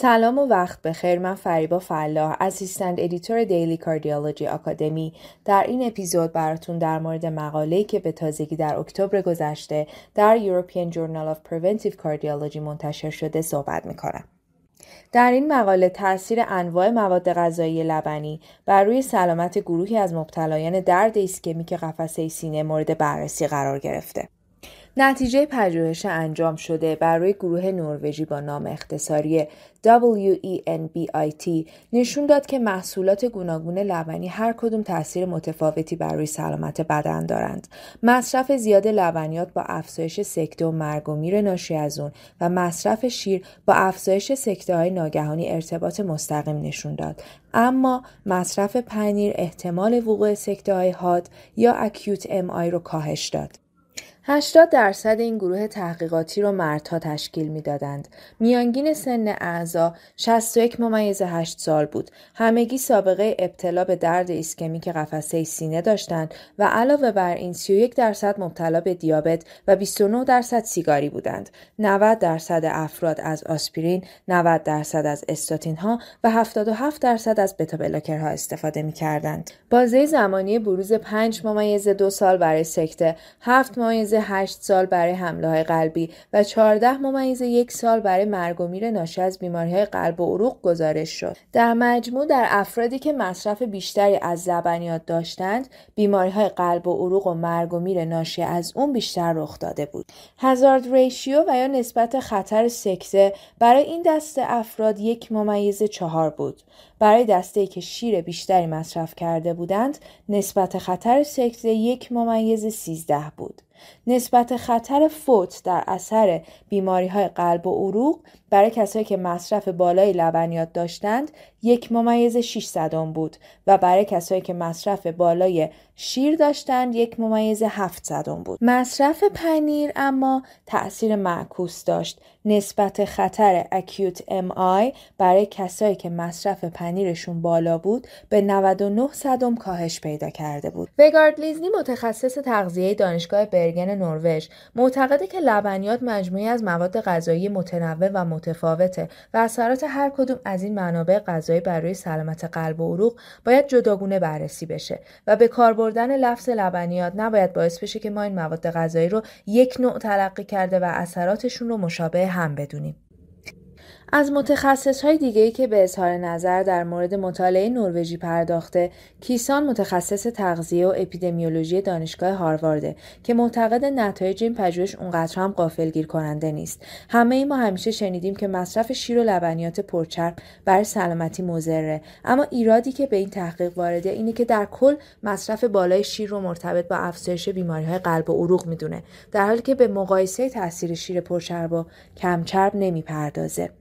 سلام و وقت بخیر من فریبا فلاح assistant editor Daily Cardiology Academy در این اپیزود براتون در مورد مقاله‌ای که به تازگی در اکتبر گذشته در European Journal of Preventive Cardiology منتشر شده صحبت می‌کنم. در این مقاله تاثیر انواع مواد غذایی لبنی بر روی سلامت گروهی از مبتلایان درد ایسکمیک قفسه سینه مورد بررسی قرار گرفته. نتیجه پژوهش انجام شده بر روی گروه نروژی با نام اختصاری WENBIT نشون داد که محصولات گوناگون لبنی هر کدوم تاثیر متفاوتی بر روی سلامت بدن دارند. مصرف زیاد لبنیات با افزایش سکته و مرگ و میر ناشی از اون و مصرف شیر با افزایش سکته های ناگهانی ارتباط مستقیم نشون داد. اما مصرف پنیر احتمال وقوع سکته های حاد یا اکیوت ام آی رو کاهش داد. 80 درصد این گروه تحقیقاتی رو مردها تشکیل می‌دادند. میانگین سن اعضا 61 ممیز 8 سال بود. همگی سابقه ابتلا به درد ایسکمیک قفسه سینه داشتند و علاوه بر این 31 درصد مبتلا به دیابت و 29 درصد سیگاری بودند. 90 درصد افراد از آسپرین، 90 درصد از استاتین ها و 77 درصد از بتا ها استفاده می کردند. بازه زمانی بروز 5 ممیز 2 سال برای سکته، 7 ممیز 8 سال برای حمله های قلبی و 14 ممیز یک سال برای مرگ و میر ناشی از بیماری های قلب و عروق گزارش شد. در مجموع در افرادی که مصرف بیشتری از لبنیات داشتند، بیماری های قلب و عروق و مرگ و میر ناشی از اون بیشتر رخ داده بود. هزارد ریشیو و یا نسبت خطر سکته برای این دسته افراد یک ممیز چهار بود. برای دسته که شیر بیشتری مصرف کرده بودند، نسبت خطر سکته یک ممیز سیزده بود. نسبت خطر فوت در اثر بیماری های قلب و عروق برای کسایی که مصرف بالای لبنیات داشتند یک ممیز 6 صدم بود و برای کسایی که مصرف بالای شیر داشتند یک ممیز 7 صدم بود. مصرف پنیر اما تأثیر معکوس داشت. نسبت خطر اکیوت ام آی برای کسایی که مصرف پنیرشون بالا بود به 99 صدم کاهش پیدا کرده بود. وگارد لیزنی متخصص تغذیه دانشگاه برگن نروژ معتقده که لبنیات مجموعی از مواد غذایی متنوع و متفاوته و اثرات هر کدوم از این منابع غذایی برای سلامت قلب و عروق باید جداگونه بررسی بشه و به کار بردن لفظ لبنیات نباید باعث بشه که ما این مواد غذایی رو یک نوع تلقی کرده و اثراتشون رو مشابه هم بدونیم. از متخصص های دیگه ای که به اظهار نظر در مورد مطالعه نروژی پرداخته کیسان متخصص تغذیه و اپیدمیولوژی دانشگاه هاروارده که معتقد نتایج این پژوهش اونقدر هم قافلگیر کننده نیست. همه ای ما همیشه شنیدیم که مصرف شیر و لبنیات پرچرب برای سلامتی مضره. اما ایرادی که به این تحقیق وارده اینه که در کل مصرف بالای شیر رو مرتبط با افزایش بیماری های قلب و عروق می‌دونه در حالی که به مقایسه تاثیر شیر پرچرب و کمچرب نمی‌پردازه.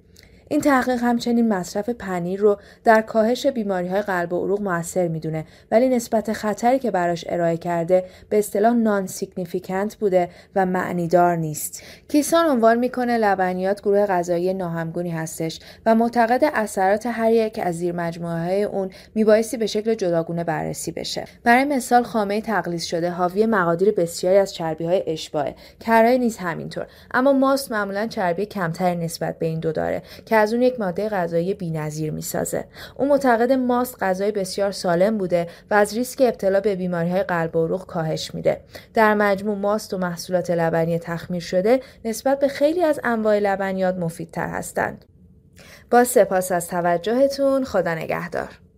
این تحقیق همچنین مصرف پنیر رو در کاهش بیماری های قلب و عروق موثر می‌دونه ولی نسبت خطری که براش ارائه کرده به اصطلاح non-significant بوده و معنیدار نیست. کیسان عنوان می‌کنه لبنیات گروه غذایی ناهمگونی هستش و معتقد اثرات هر یک از زیر مجموعه های اون میبایستی به شکل جداگونه بررسی بشه. برای مثال خامه تقلیص شده حاوی مقادیر بسیاری از چربی های اشباعه. کرای نیز همینطور. اما ماست معمولا چربی کمتری نسبت به این دو داره. از اون یک ماده غذایی بی‌نظیر می‌سازه. او معتقد ماست غذای بسیار سالم بوده و از ریسک ابتلا به بیماری های قلب و عروق کاهش میده. در مجموع ماست و محصولات لبنی تخمیر شده نسبت به خیلی از انواع لبنیات مفیدتر هستند. با سپاس از توجهتون خدا نگهدار.